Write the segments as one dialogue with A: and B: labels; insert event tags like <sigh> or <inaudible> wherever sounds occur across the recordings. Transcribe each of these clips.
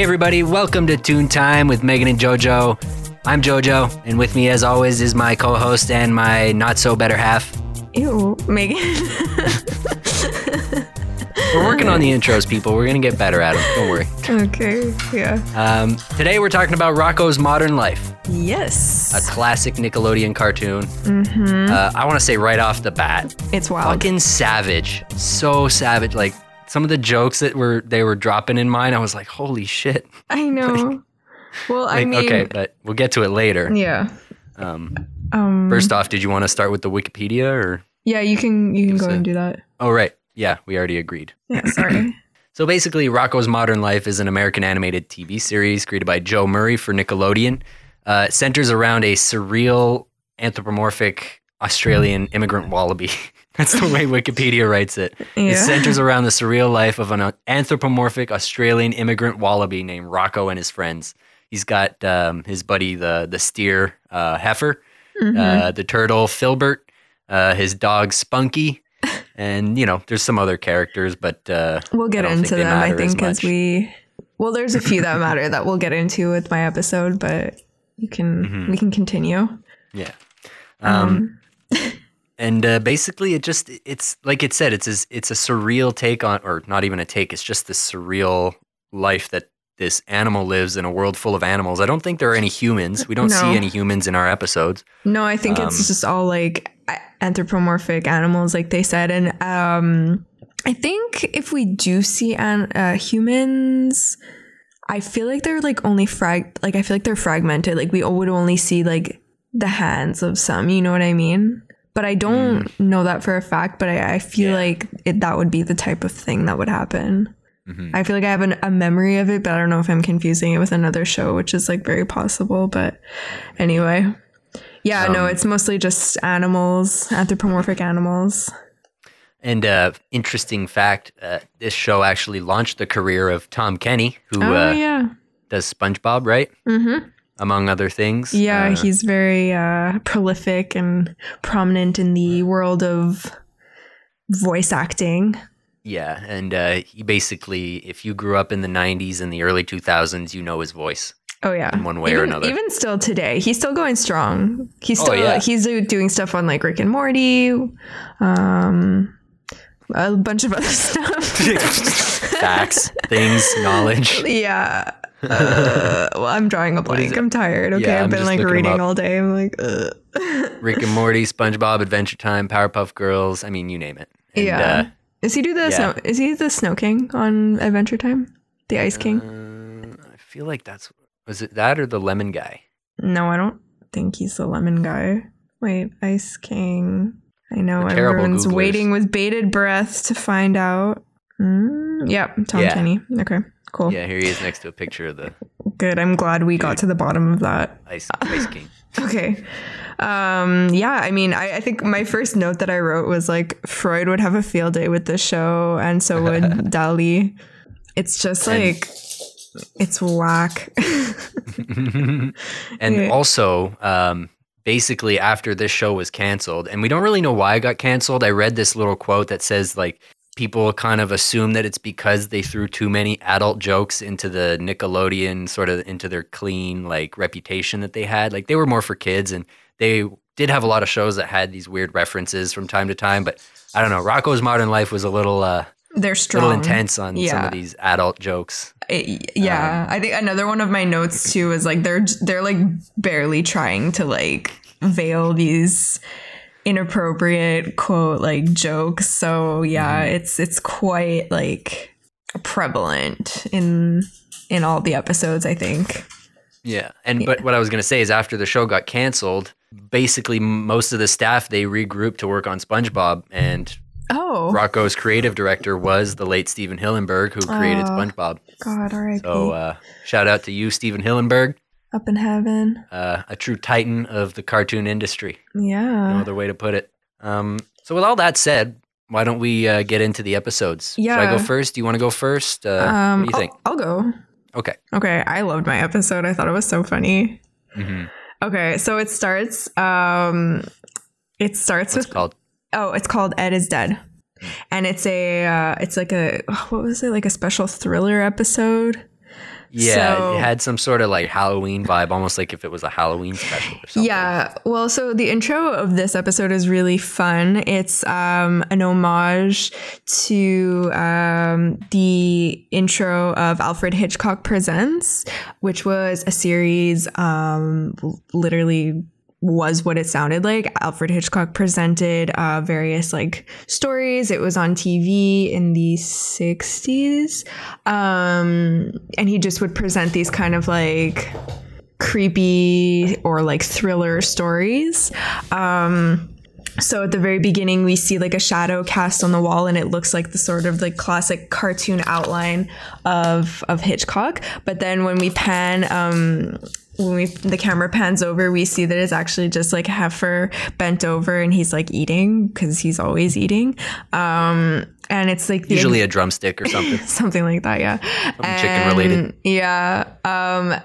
A: Hey, everybody, welcome to Tune Time with Megan and JoJo. I'm JoJo, and with me, as always, is my co host and my not so better half.
B: Ew, Megan. <laughs>
A: We're working on the intros, people. We're going to get better at them. Don't worry.
B: okay, yeah.
A: Um, today, we're talking about Rocko's Modern Life,
B: Yes.
A: a classic Nickelodeon cartoon. Mm-hmm. Uh, I want to say right off the bat,
B: it's wild.
A: fucking savage. So savage. Like, some of the jokes that were they were dropping in mine, I was like, holy shit.
B: I <laughs> know. well, I
A: Like,
B: mean,
A: okay, but we'll get to it later.
B: yeah.
A: Um,
B: Um,
A: first off, did you want to start with the Wikipedia or?
B: yeah, you can you can go
A: a-
B: and do that.
A: Oh, right. Yeah, we already agreed.
B: Yeah, sorry. <clears throat>
A: So basically, Rocko's Modern Life is an American animated TV series created by Joe Murray for Nickelodeon. Uh, centers around a surreal, anthropomorphic Australian immigrant wallaby. <laughs> That's the way <laughs> Wikipedia writes it. It centers around the surreal life of an anthropomorphic Australian immigrant wallaby named Rocko and his friends. He's got um, his buddy, the the steer uh, Heffer,
B: Mhm.
A: uh, the turtle Filbert, uh, his dog Spunky, and you know, there's some other characters, but uh,
B: we'll get into them. I think because we. Well, there's a few that matter that we'll get into with my episode, but you can
A: Mm-hmm.
B: we can continue.
A: yeah. Um, <laughs> and uh, basically, it just it's like it said, it's a, it's a surreal take on, or not even a take. It's just this surreal life that this animal lives in a world full of animals. I don't think there are any humans. We don't
B: No.
A: see any humans in our episodes.
B: No, I think
A: Um,
B: it's just all like anthropomorphic animals, like they said, and um, I think if we do see an, uh, humans, I feel like they're like only frag, like I feel like they're fragmented. Like we would only see like the hands of some. You know what I mean? But I don't know that for a fact. But I, I feel
A: Mm. Yeah.
B: like it, that would be the type of thing that would happen.
A: Mhm.
B: I feel like I have an, a memory of it, but I don't know if I'm confusing it with another show, which is like very possible. But anyway, yeah, no,
A: Um,
B: it's mostly just animals, anthropomorphic animals.
A: And uh, interesting fact: uh, this show actually launched the career of Tom Kenny, who
B: Oh
A: uh,
B: yeah,
A: does SpongeBob, right?
B: mm-hmm.
A: Among other things.
B: yeah,
A: Uh,
B: he's very uh, prolific and prominent in the world of voice acting.
A: Yeah, and uh, he basically, if you grew up in the '90s and the early 2000s, you know his voice
B: Oh yeah,
A: in one way
B: even,
A: or another.
B: Even still today, he's still going strong. He's
A: Oh,
B: still
A: yeah.
B: he's doing stuff on like Rick and Morty, um, a bunch of other <laughs> stuff. <laughs>
A: Facts, things, knowledge.
B: yeah. Uh, well, I'm drawing a blank. I'm tired. Okay,
A: Yeah,
B: I've been like reading all day. I'm like, Ugh.
A: Rick and Morty, <laughs> SpongeBob, Adventure Time, Powerpuff Girls. I mean, you name it. And,
B: yeah. Is he do the
A: yeah.
B: snow? Is he the Snow King on Adventure Time? The Ice King?
A: Uh, I feel like that's was it that or the Lemon Guy?
B: no, I don't think he's the Lemon guy. Wait, Ice King. I know everyone's waiting with bated breath to find out. Mm, yep, Tom
A: Yeah.
B: Kenny. Okay, cool.
A: Yeah, here he is next to a picture of the
B: Good. I'm glad we got to the bottom of that.
A: Ice Ice King. <laughs>
B: Okay. Um, yeah, I mean, I, I think my first note that I wrote was like Freud would have a field day with this show, and so would <laughs> Dali. It's just
A: And-
B: like it's whack. <laughs>
A: and
B: Yeah.
A: also, um, basically, after this show was canceled, and we don't really know why it got canceled. I read this little quote that says like people kind of assume that it's because they threw too many adult jokes into the Nickelodeon sort of into their clean like reputation that they had. Like they were more for kids, and they did have a lot of shows that had these weird references from time to time. But I don't know, Rocko's Modern Life was a little uh,
B: They're strong.
A: little intense on some of these adult jokes.
B: I- yeah,
A: Um,
B: I think another one of my notes too is like they're they're like barely trying to like veil these inappropriate quote like jokes. So yeah,
A: Mm-hmm.
B: it's it's quite like prevalent in in all the episodes. I think.
A: Yeah. And but what I was going to say is after the show got canceled, basically most of the staff they regrouped to work on SpongeBob and
B: Oh
A: Rocko's creative director was the late Stephen Hillenburg who created
B: Aw.
A: SpongeBob.
B: God, R.I.P.
A: So uh, shout out to you Stephen Hillenburg,
B: Up in heaven.
A: uh, a true titan of the cartoon industry.
B: Yeah.
A: No other way to put it. Um, so with all that said, why don't we uh, get into the episodes? Yeah. Should I go first? Do you want to go first? Uh,
B: Um,
A: what do you think?
B: I'll, I'll go.
A: Okay.
B: Okay, I loved my episode. I thought it was so funny.
A: hmm
B: Okay, so it starts. Um, it starts
A: What's it
B: with
A: called?
B: oh, it's called Ed is Dead, and it's a uh, it's like a what was it like a special thriller episode.
A: Yeah,
B: So-
A: it had some sort of like Halloween vibe, almost like if it was a Halloween special or something.
B: Yeah. Well, so the intro of this episode is really fun. It's um, an homage to um, the intro of Alfred Hitchcock Presents, which was a series um, literally was what it sounded like. Alfred Hitchcock presented uh, various like stories. It was on TV in the 60s. Um, and he just would present these kind of like creepy or like thriller stories. Um, so at the very beginning, we see like a shadow cast on the wall, and it looks like the sort of like classic cartoon outline of of Hitchcock. But then when we pan, um, when we the camera pans over, we see that it's actually just like Heffer bent over, and he's like eating because he's always eating. Um, and it's like
A: Usually a drumstick or something. <laughs>
B: something like that yeah
A: chicken related.
B: Yeah um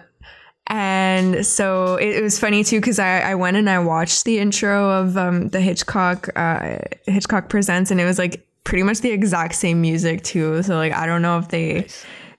B: and so it, it was funny too because I, I went and I watched the intro of um, the Hitchcock uh, Hitchcock Presents and it was like pretty much the exact same music too. So like I don't know if they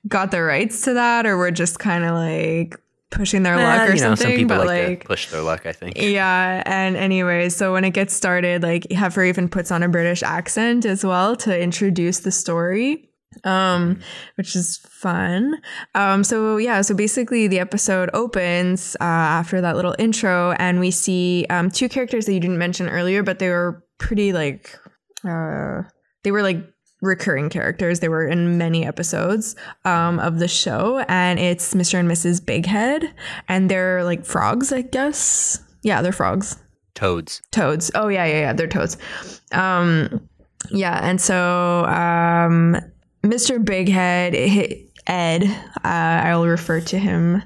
B: got the rights to that or were just kind of like pushing their luck
A: Eh,
B: or
A: you know,
B: something.
A: some people
B: but
A: like,
B: like
A: to push their luck, I think.
B: yeah, and anyway, so when it gets started, like Heffer even puts on a British accent as well to introduce the story. Um, which is fun. Um, so yeah, so basically the episode opens uh, after that little intro, and we see um, two characters that you didn't mention earlier, but they were pretty like uh, they were like recurring characters. They were in many episodes um, of the show, and it's Mr. and Mrs. Bighead, and they're like frogs, I guess. Yeah, they're frogs.
A: Toads.
B: Toads. Oh yeah, yeah, yeah. They're toads. Um, yeah, and so um, Mr. Bighead, Ed, uh, I'll refer to him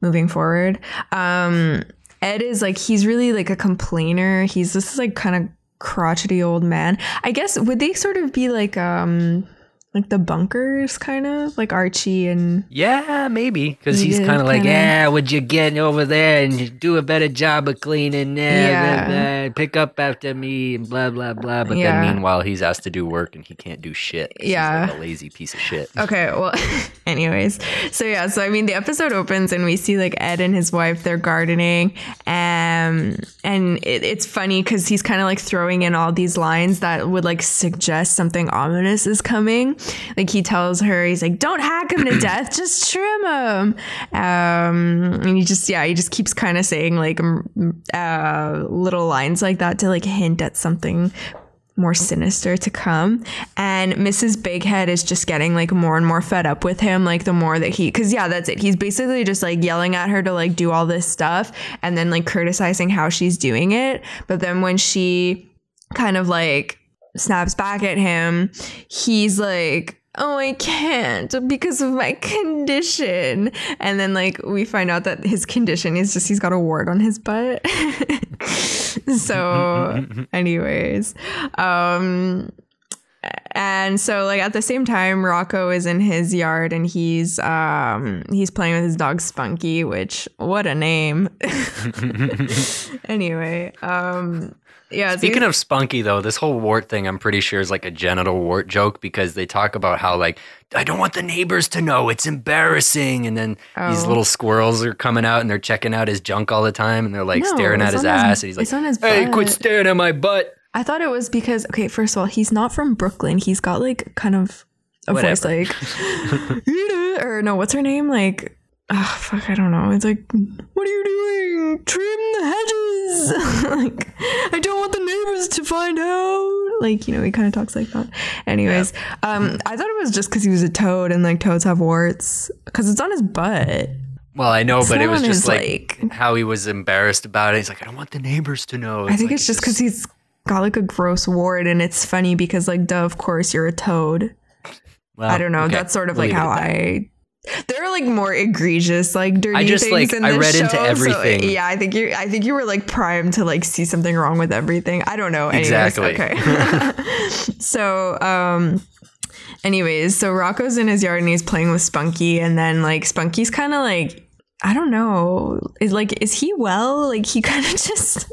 B: moving forward. Um, Ed is like he's really like a complainer. He's this like kind of crotchety old man. I guess would they sort of be like um like the bunkers kind of like Archie and
A: Yeah, maybe because he's kind of like,
B: kinda.
A: yeah, would you get over there and do a better job of cleaning? Yeah,
B: Yeah.
A: blah, blah, pick up after me and blah blah blah. But
B: Yeah.
A: then meanwhile, he's asked to do work and he can't do shit.
B: Yeah.
A: like a lazy piece of shit. <laughs>
B: Okay, well, <laughs> anyways, so yeah, so I mean, the episode opens and we see like Ed and his wife they're gardening, um, and it, it's funny because he's kind of like throwing in all these lines that would like suggest something ominous is coming. Like he tells her, he's like, "Don't hack him to <clears throat> death, just trim him," um, and he just yeah, he just keeps kind of saying like uh, little lines like that to like hint at something more sinister to come. And Mrs. Bighead is just getting like more and more fed up with him, like the more that he, cause yeah, that's it. He's basically just like yelling at her to like do all this stuff and then like criticizing how she's doing it. But then when she kind of like snaps back at him, he's like, Oh, I can't because of my condition. And then, like, we find out that his condition is just he's got a wart on his butt. <laughs> so, <laughs> anyways, um, and so like at the same time rocko is in his yard and he's um he's playing with his dog spunky which what a name <laughs> anyway um yeah
A: Speaking of spunky, though, this whole wart thing, I'm pretty sure is like a genital wart joke because they talk about how like I don't want the neighbors to know it's embarrassing, and then these
B: Oh.
A: little squirrels are coming out and they're checking out his junk all the time, and they're like
B: No,
A: staring at his
B: his-
A: ass, and he's like,
B: on his
A: "Hey, quit staring at my butt."
B: I thought it was because okay, first of all, he's not from Brooklyn. He's got like kind of a voice like <laughs> <laughs> or no, what's her name? Like oh fuck, I don't know. It's like what are you doing? Trim the hedges. <laughs> like I don't want the neighbors to find out. Like, you know, he kind of talks like that. Anyways, um I thought it was just cuz he was a toad and like toads have warts cuz it's on his butt.
A: Well, I know, but it was just like,
B: like-
A: how he was embarrassed about it. He's like, I don't want the neighbors to know.
B: I think
A: like
B: it's just because he's got like a gross wart, and it's funny because like, duh, of course you're a toad.
A: well,
B: I don't know.
A: okay,
B: That's sort of
A: we'll
B: like how. I. There are like more egregious, like dirty
A: I just,
B: things
A: like,
B: in
A: I
B: this
A: read into
B: show, so,
A: everything.
B: yeah, I think you. I think you were like primed to like see something wrong with everything. I don't know. Anyways,
A: Exactly.
B: Okay. <laughs> <laughs> so, um, anyways, so Rocko's in his yard and he's playing with Spunky, and then like Spunky's kind of like I don't know, is like is he well? Like he kind of <laughs> just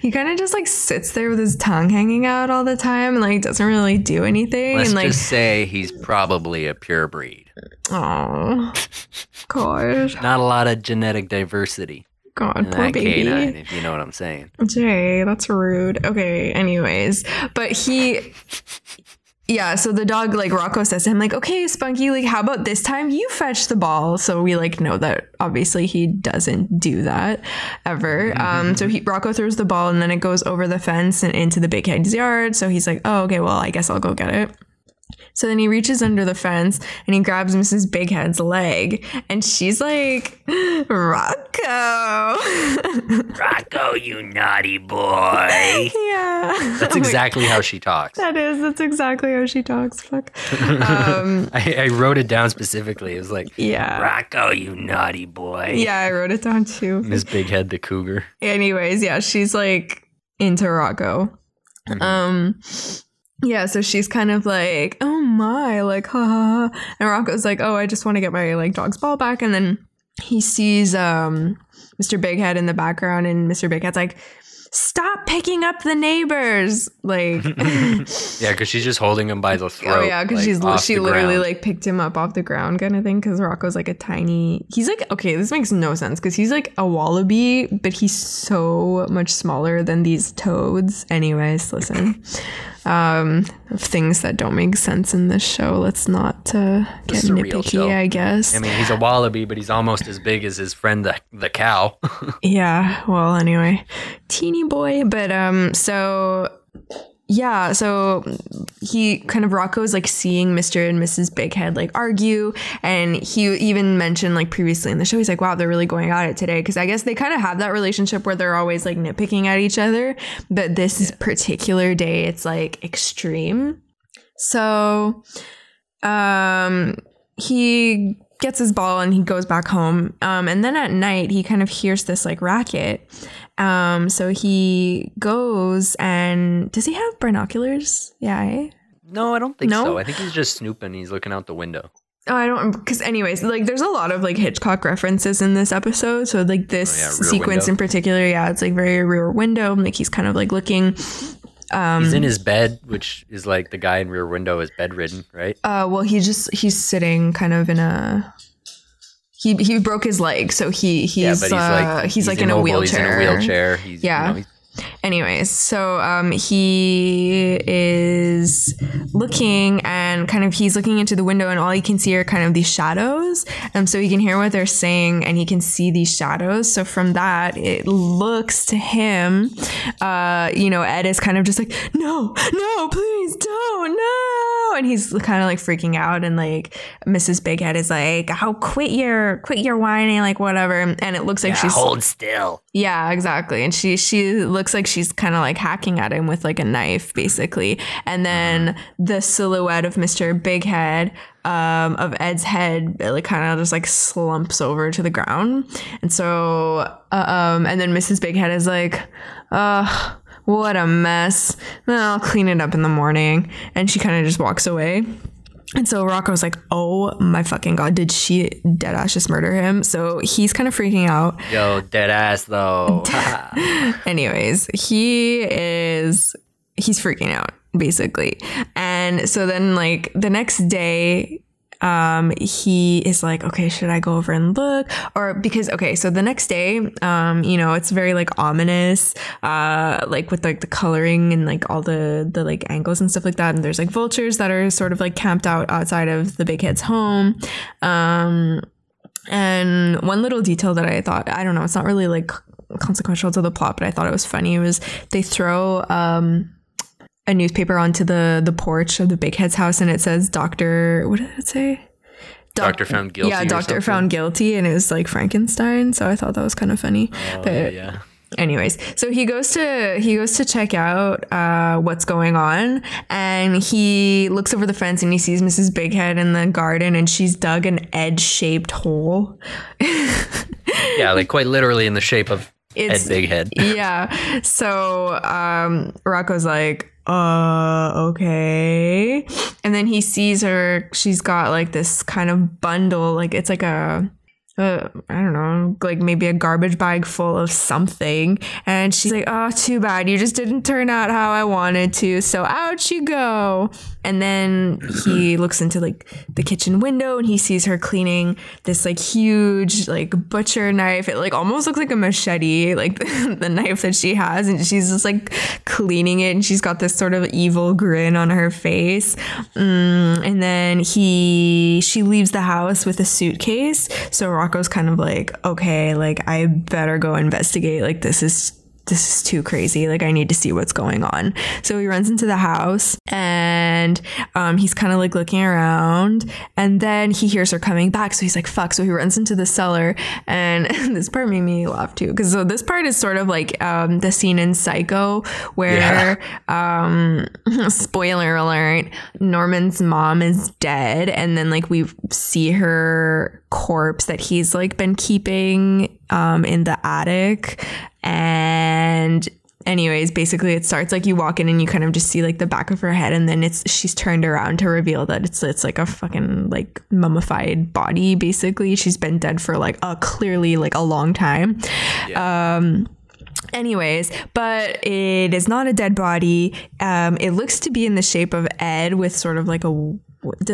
B: he kind of just like sits there with his tongue hanging out all the time and like doesn't really do anything.
A: Let's
B: and like,
A: just say he's probably a pure breed.
B: oh, God,
A: Not a lot of genetic diversity
B: God, poor baby.
A: canine, if you know what I'm saying.
B: Jay, that's rude. Okay, anyways. But he Yeah, so the dog like Rocko says to him, like, okay, Spunky, like, how about this time you fetch the ball? So we like know that obviously he doesn't do that ever. Um, so he Rocko throws the ball and then it goes over the fence and into the big head's yard. So he's like, Oh, okay, well, I guess I'll go get it. So then he reaches under the fence and he grabs Mrs. Bighead's leg, and she's like, Rocko. <laughs>
A: Rocko, you naughty boy.
B: yeah.
A: That's <laughs> exactly how she talks.
B: That is. That's exactly how she talks. Fuck. Um, <laughs>
A: I, I wrote it down specifically. It was like,
B: yeah.
A: Rocko, you naughty boy.
B: Yeah, I wrote it down too.
A: Miss Big Head the Cougar.
B: Anyways, yeah, she's like into Rocko.
A: Mhm.
B: Um, yeah, so she's kind of like, oh my, like, ha ha ha. And Rocko's like, oh, I just want to get my like dog's ball back. And then he sees um Mr. Bighead in the background, and Mr. Bighead's like, stop picking up the neighbors. Like, <laughs> <laughs>
A: yeah, because she's just holding him by the throat.
B: Oh yeah, because
A: like,
B: she's she literally
A: ground.
B: like picked him up off the ground kind of thing. Because Rocko's like a tiny. He's like okay, this makes no sense because he's like a wallaby, but he's so much smaller than these toads. Anyways, listen, um, of things that don't make sense in this show. Let's not uh, get nitpicky. I guess.
A: I mean, he's a wallaby, but he's almost as big as his friend the the cow. <laughs>
B: Yeah, well, anyway, teeny boy. But um, so yeah, so he kind of Rocko's like seeing Mr. and Mrs. Bighead like argue, and he even mentioned like previously in the show, he's like, wow, they're really going at it today. Cause I guess they kind of have that relationship where they're always like nitpicking at each other, but this particular day, it's like extreme. So, um, he gets his ball and he goes back home. Um, and then at night, he kind of hears this like racket. Um, so he goes and does he have binoculars? Yeah. eh?
A: no, I don't think
B: No?
A: so. I think he's just snooping. He's looking out the window.
B: Oh, I don't because anyways, like there's a lot of like Hitchcock references in this episode. So like this
A: Oh, yeah,
B: sequence
A: Window.
B: in particular, yeah, it's like very rear window. Like he's kind of like looking. Um,
A: He's in his bed, which is like the guy in Rear Window is bedridden, right?
B: Uh, well, he just he's sitting kind of in a. He he broke his leg, so he he's
A: yeah, he's
B: uh,
A: like
B: he's, like in a wheelchair.
A: He's in a wheelchair. He's,
B: Yeah.
A: You know, he's-
B: Anyways, so um, he is looking and kind of he's looking into the window, and all he can see are kind of these shadows. Um, so he can hear what they're saying, and he can see these shadows. So from that, it looks to him, uh, you know, Ed is kind of just like, no, no, please don't, no, and he's kind of like freaking out, and like Mrs. Big Head is like, oh, quit your, quit your whining, like whatever, and it looks like
A: yeah,
B: she's
A: hold still.
B: Yeah, exactly. And she she looks like she's kind of like hacking at him with like a knife, basically. And then the silhouette of Mr. Big Head, um, of Ed's head, it, like kind of just like slumps over to the ground. And so, uh, um, and then Mrs. Big Head is like, uh, what a mess. I'll clean it up in the morning. And she kind of just walks away. And so Rocko's like, oh my fucking god, did she deadass just murder him? So he's kind of freaking out.
A: Yo, dead ass though. <laughs>
B: Anyways, he is he's freaking out basically. And so then like the next day um he is like okay should i go over and look? Or because okay so the next day um you know it's very like ominous uh like with like the coloring and like all the the like angles and stuff like that. And there's like vultures that are sort of like camped out outside of the big head's home. Um and one little detail that I thought, I don't know, it's not really like consequential to the plot, but I thought it was funny was they throw um a newspaper onto the the porch of the big head's house and it says Doctor what did it say? Doc-
A: Doctor found guilty.
B: Yeah, doctor found guilty and it was like Frankenstein. So I thought that was kind of funny.
A: Oh,
B: but
A: yeah.
B: anyways so he goes to he goes to check out uh, what's going on and he looks over the fence and he sees mrs bighead in the garden and she's dug an edge-shaped hole <laughs>
A: Yeah, like quite literally in the shape of
B: It's-
A: Ed Big Head. <laughs>
B: yeah so um rocko's like uh okay. And then he sees her. She's got like this kind of bundle like it's like a uh, I don't know, like maybe a garbage bag full of something. And she's like, oh, too bad. You just didn't turn out how I wanted to. So out you go. And then he looks into like the kitchen window and he sees her cleaning this like huge like butcher knife. It like almost looks like a machete, like <laughs> the, knife that she has. And she's just like cleaning it and she's got this sort of evil grin on her face. Mm, and then he, she leaves the house with a suitcase. So Rocko's kind of like, okay, like I better go investigate. Like this is this is too crazy. Like, I need to see what's going on. So he runs into the house and um, he's kind of like looking around. And then he hears her coming back. So he's like, fuck. So he runs into the cellar. And <laughs> this part made me laugh too. Because so this part is sort of like um, the scene in Psycho where, yeah. um, <laughs> spoiler alert, Norman's mom is dead. And then, like, we see her corpse that he's like been keeping um, in the attic. And anyways basically it starts like you walk in and you kind of just see like the back of her head and then it's she's turned around to reveal that it's it's like a fucking like mummified body basically. She's been dead for like a clearly like a long time. Yeah. um anyways but it is not a dead body. Um it looks to be in the shape of ed with sort of like a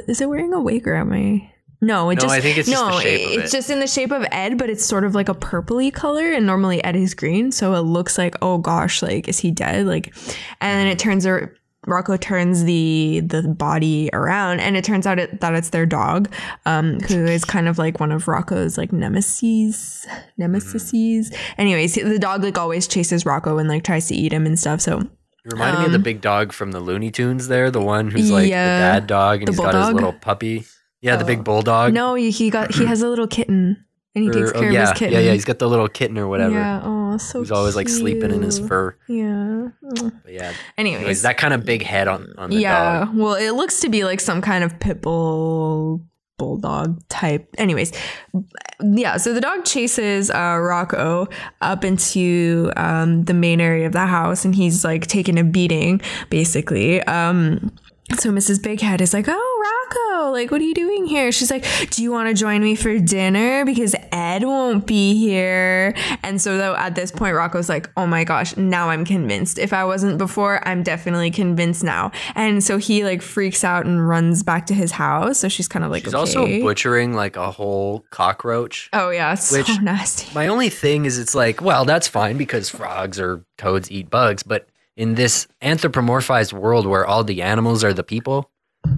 B: is it wearing a wig or am i no, it
A: no,
B: just
A: I think it's
B: no,
A: just
B: it's just in the shape of Ed, but it's sort of like a purpley color, and normally Ed is green, so it looks like oh gosh, like is he dead? Like, and then it turns or Rocko turns the the body around, and it turns out it, that it's their dog, um, who is kind of like one of Rocko's like nemesis, nemesis. Mm-hmm. Anyways, the dog like always chases Rocko and like tries to eat him and stuff. So
A: it reminded um, me of the um, big dog from the Looney Tunes. There, the one who's like yeah, the dad dog, and he's got his little puppy. Yeah, the big bulldog.
B: No, he got he has a little kitten. And he or, takes oh, care
A: oh, yeah,
B: of his kitten.
A: Yeah, yeah, he's got the little kitten or whatever.
B: Yeah, oh, so
A: He's always like sleeping in his fur.
B: Yeah.
A: But yeah.
B: Anyways, anyways,
A: that kind of big head on, on the dog.
B: yeah,
A: dog.
B: well, it looks to be like some kind of pit bull bulldog type. Anyways, yeah, so the dog chases uh, Rocko up into um, the main area of the house and he's like taking a beating, basically. Um, so Mrs. Bighead is like, "Oh, Rocko, like, what are you doing here?" She's like, "Do you want to join me for dinner because Ed won't be here?" And so, though, at this point, Rocko's like, "Oh my gosh, now I'm convinced. If I wasn't before, I'm definitely convinced now." And so he like freaks out and runs back to his house. So she's kind of like,
A: she's
B: okay.
A: also butchering like a whole cockroach.
B: Oh yeah, it's so <laughs> nasty.
A: My only thing is, it's like, well, that's fine because frogs or toads eat bugs, but in this anthropomorphized world where all the animals are the people,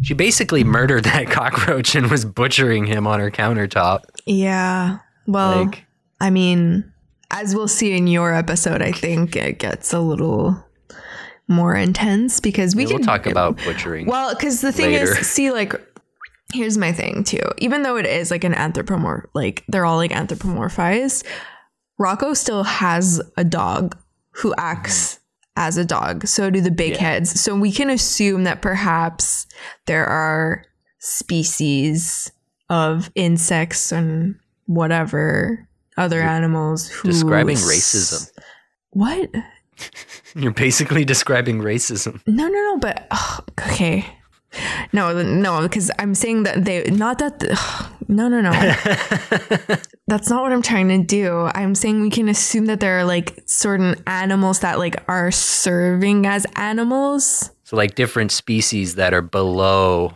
A: she basically murdered that <laughs> cockroach and was butchering him on her countertop.
B: Yeah. Well, like, I mean, as we'll see in your episode, I think it gets a little more intense because we
A: yeah,
B: can
A: we'll talk about butchering.
B: Well, because the thing later. is, see, like, here's my thing too. Even though it is like an anthropomorph, like they're all like anthropomorphized, Rocco still has a dog who acts as a dog. So do the big yeah. heads. So we can assume that perhaps there are species of insects and whatever other You're animals who
A: describing racism.
B: What? <laughs>
A: You're basically describing racism.
B: No, no, no, but oh, okay. No, no, because I'm saying that they not that the, no, no, no. <laughs> That's not what I'm trying to do. I'm saying we can assume that there are like certain animals that like are serving as animals.
A: So like different species that are below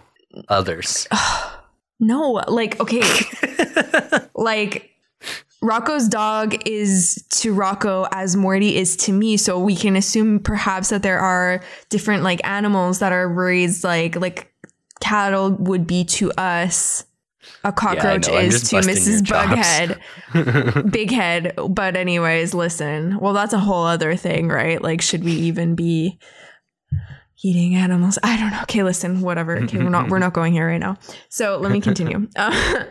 A: others. <sighs>
B: no, like okay. <laughs> like Rocko's dog is to Rocko as Morty is to me. So we can assume perhaps that there are different like animals that are raised like like cattle would be to us. A cockroach yeah, is to Mrs. Bughead. <laughs> Big head. But anyways, listen. Well, that's a whole other thing, right? Like, should we even be eating animals? I don't know. Okay, listen, whatever. Okay, we're not we're not going here right now. So let me continue. <laughs> Uh,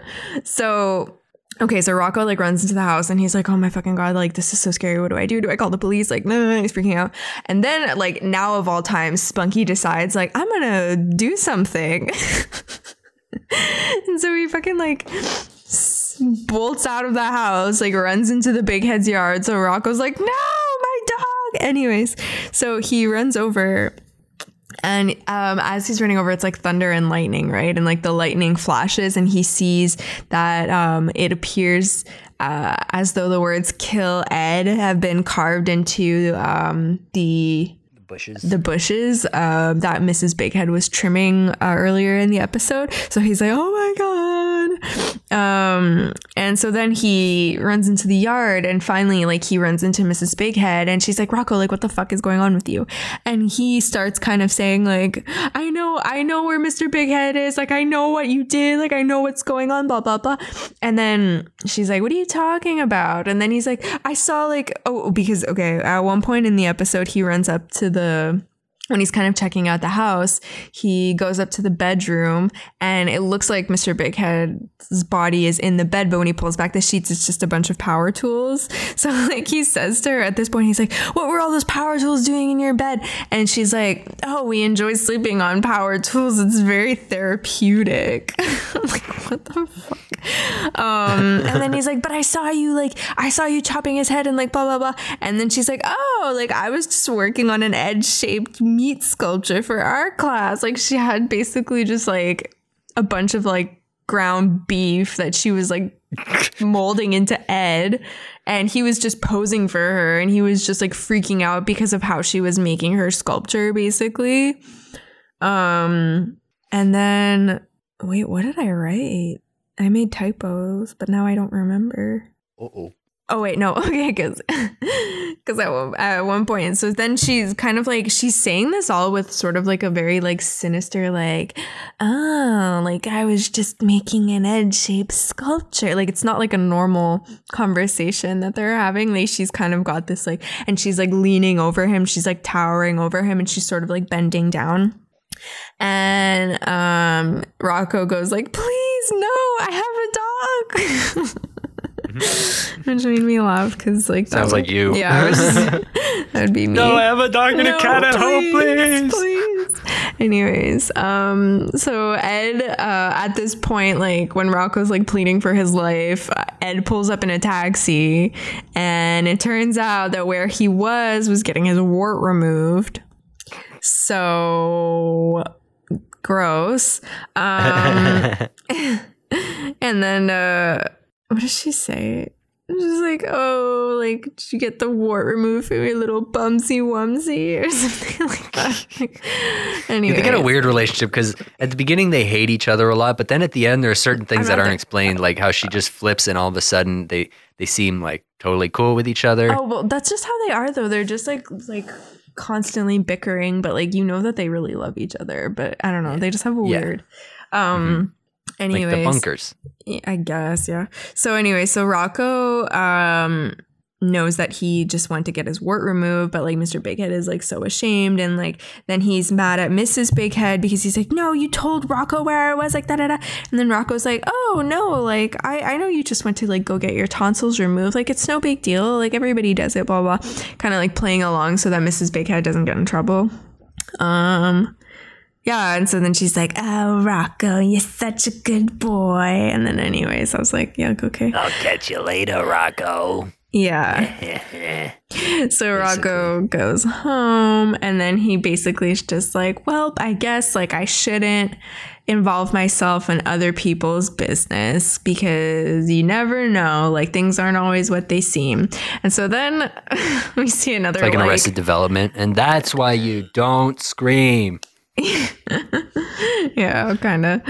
B: so Okay, so Rocko like runs into the house and he's like, "Oh my fucking god! Like this is so scary. What do I do? Do I call the police?" Like, no, no, no he's freaking out. And then like now of all times, Spunky decides like, "I'm gonna do something," <laughs> <laughs> and so he fucking like bolts out of the house, like runs into the big head's yard. So Rocko's like, "No, my dog!" Anyways, so he runs over And um, as he's running over, it's like thunder and lightning, right? And like the lightning flashes, and he sees that um, it appears uh, as though the words "kill Ed" have been carved into um, the
A: bushes.
B: the bushes uh, that Mrs. Bighead was trimming uh, earlier in the episode. So he's like, "Oh my god!" Um, and so then he runs into the yard, and finally, like he runs into Mrs. Bighead, and she's like, "Rocko, like what the fuck is going on with you?" And he starts kind of saying, "Like I know, I know where Mr. Bighead is. Like I know what you did. Like I know what's going on. Blah blah blah." And then she's like, "What are you talking about?" And then he's like, "I saw like oh because okay, at one point in the episode, he runs up to the." When he's kind of checking out the house, he goes up to the bedroom and it looks like Mr. Bighead's body is in the bed, but when he pulls back the sheets, it's just a bunch of power tools. <laughs> So, like, he says to her at this point, he's like, What were all those power tools doing in your bed? And she's like, Oh, we enjoy sleeping on power tools. It's very therapeutic. <laughs> I'm like, What the fuck? Um, and then he's like, But I saw you, like, I saw you chopping his head and, like, blah, blah, blah. And then she's like, Oh, like, I was just working on an edge shaped meat sculpture for art class. Like she had basically just like a bunch of like ground beef that she was like molding into Ed and he was just posing for her and he was just like freaking out because of how she was making her sculpture basically. Um and then wait, what did I write? I made typos, but now I don't remember.
A: Uh-oh.
B: Oh wait, no, <laughs> okay, because because at, at one point, so then she's kind of like she's saying this all with sort of like a very like sinister, like, oh, like I was just making an edge shaped sculpture. Like it's not like a normal conversation that they're having. Like she's kind of got this like, and she's like leaning over him. She's like towering over him, and she's sort of like bending down. And um, Rocko goes like, "Please, no, I have a dog." <laughs> <laughs> Which made me laugh because like that
A: Sounds
B: would-
A: like you. <laughs>
B: Yeah, I was just- that would be me.
A: No, I have a dog and a cat at home, please.
B: please. Anyways, um, so Ed, uh, at this point, like when Rocko's like pleading for his life, uh, Ed pulls up in a taxi, and it turns out that where he was was getting his wart removed. So gross. <laughs> Um, and then uh, what does she say? She's like, oh, like, did you get the wart removed from your little bumsy wumsy or <laughs> something like that? anyway,
A: They got a weird relationship because at the beginning they hate each other a lot, but then at the end there are certain things that aren't explained, like how she just flips and all of a sudden they they seem like totally cool with each other.
B: Oh well, that's just how they are, though. They're just like like constantly bickering, but like you know that they really love each other. But I don't know, they just have a
A: Yeah.
B: weird. Um.
A: like
B: Anyways,
A: the bunkers.
B: I guess, yeah. So anyway, so Rocko um knows that he just went to get his wart removed, but like Mr. Bighead is like so ashamed and like then he's mad at Mrs. Bighead because he's like, No, you told Rocko where I was, like da da da. And then Rocko's like, Oh no, like I, I know you just went to like go get your tonsils removed. Like it's no big deal. Like everybody does it, blah blah. Kind of like playing along so that Mrs. Bighead doesn't get in trouble. Um yeah, and so then she's like, "Oh, Rocko, you're such a good boy." And then, anyways, I was like, "Yeah, okay."
A: I'll catch you later, Rocko.
B: Yeah. <laughs> So Rocko goes home, and then he basically is just like, "Well, I guess like I shouldn't involve myself in other people's business because you never know. Like things aren't always what they seem." And so then <laughs> we see another
A: It's like an
B: like,
A: arrested development, and that's why you don't scream. <laughs>
B: yeah, kind of.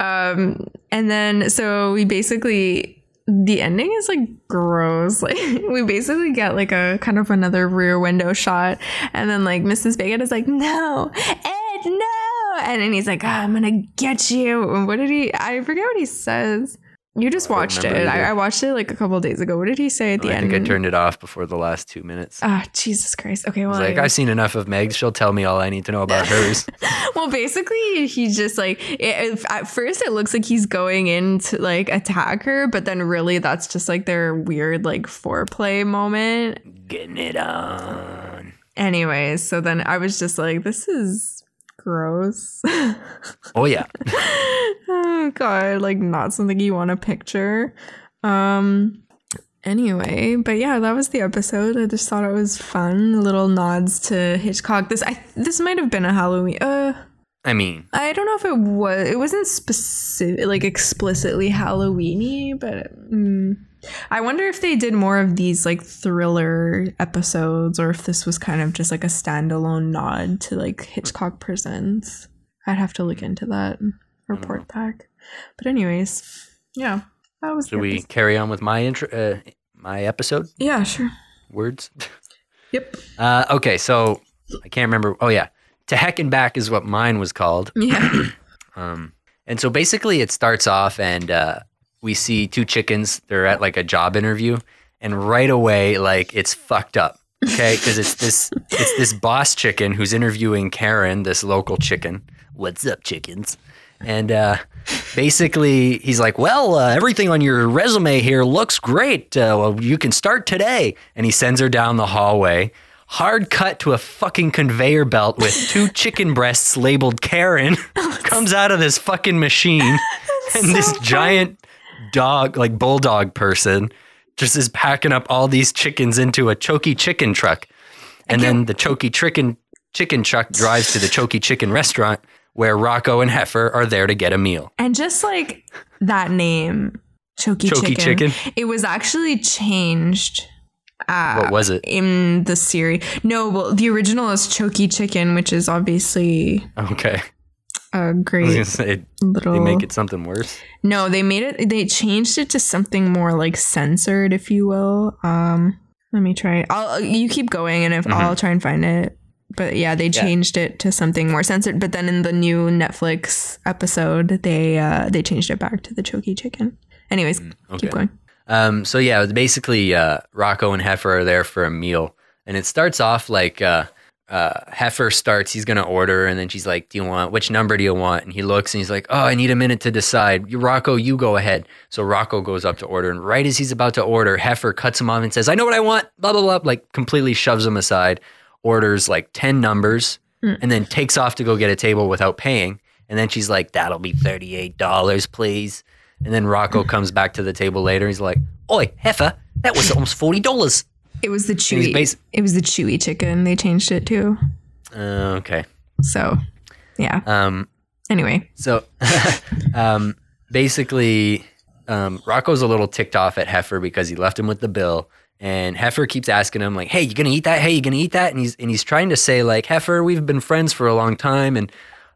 B: Um, and then so we basically the ending is like gross. <laughs> Like we basically get like a kind of another rear window shot, and then like Mrs. Bacon is like, "No, Ed, no!" And then he's like, "Ah, "I'm gonna get you." What did he? I forget what he says. You just
A: I
B: watched it. I. I watched it like a couple days ago. What did he say at the
A: I
B: end?
A: think I turned it off before the last two minutes.
B: Ah, Jesus Christ. Okay,
A: I
B: well,
A: like,
B: I-
A: I've seen enough of Meg. She'll tell me all I need to know about hers. <laughs>
B: well basically he's just like it, it- at first it looks like he's going in to like attack her but then really that's just like their weird like foreplay moment
A: Getting it on.
B: anyways so then i was just like this is gross <laughs>
A: Oh yeah.
B: oh god like not something you want to picture um Anyway, but yeah, that was the episode. I just thought it was fun. Little nods to Hitchcock. This I this might have been a Halloween. Uh,
A: I mean,
B: I don't know if it was. It wasn't specific, like explicitly Halloweeny, but mm, I wonder if they did more of these like thriller episodes, or if this was kind of just like a standalone nod to like Hitchcock Presents. I'd have to look into that and report back. But anyways, yeah, that was.
A: should we
B: episode.
A: carry on with my intro, uh, my episode
B: Yeah, sure.
A: words? <laughs>
B: Yep.
A: Uh, okay, so I can't remember. Oh yeah, to heck and back is what mine was called.
B: Yeah. <clears throat>
A: Um, and so basically, it starts off, and uh, we see two chickens. They're at like a job interview, and right away, like it's fucked up. Okay, because it's this it's this boss chicken who's interviewing Karen, this local chicken. What's up, chickens? And uh, basically, he's like, "Well, uh, everything on your resume here looks great. Uh, well, you can start today." And he sends her down the hallway. Hard cut to a fucking conveyor belt with two <laughs> chicken breasts labeled Karen <laughs> oh, comes out of this fucking machine, <laughs> and this
B: funny.
A: giant dog, like bulldog person, just is packing up all these chickens into a chokey chicken truck, and then the chokey chicken chicken truck drives to the chokey chicken restaurant where Rocko and Heffer are there to get a meal.
B: And just like that name, Chokey,
A: Chokey
B: chicken,
A: chicken?
B: it was actually changed uh,
A: What was it?
B: in the series. No, well, the original is Chokey Chicken, which is obviously
A: Okay,
B: a
A: I was gonna
B: great
A: say
B: little.
A: they make it something worse.
B: No, they made it. They changed it to something more like censored, if you will. Um, let me try. I'll you keep going, and if
A: Mhm.
B: I'll try and find it. But yeah, they
A: Yeah.
B: changed it to something more censored. But then in the new Netflix episode, they uh they changed it back to the Chokey Chicken. Anyways,
A: Mm, Okay.
B: keep going.
A: Um, so yeah, basically, uh, Rocko and Heffer are there for a meal, and it starts off like uh, uh, Heffer starts. He's gonna order, and then she's like, "Do you want which number do you want?" And he looks, and he's like, "Oh, I need a minute to decide." Rocko, you go ahead. So Rocko goes up to order, and right as he's about to order, Heffer cuts him off and says, "I know what I want." Blah blah blah. Like completely shoves him aside. Orders like ten numbers,
B: Mm.
A: and then takes off to go get a table without paying. And then she's like, "That'll be thirty-eight dollars, please." And then Rocko <laughs> comes back to the table later. He's like, "Oi, heffer, that was almost forty dollars."
B: It was the chewy.
A: basi-
B: it was the chewy chicken. They changed it too.
A: Uh, okay.
B: So, yeah.
A: Um.
B: Anyway,
A: So, <laughs> um, basically, um, Rocko's a little ticked off at Heffer because he left him with the bill, and Heffer keeps asking him like, "Hey, you gonna eat that? Hey, you gonna eat that?" And he's and he's trying to say like, "Heffer, we've been friends for a long time, and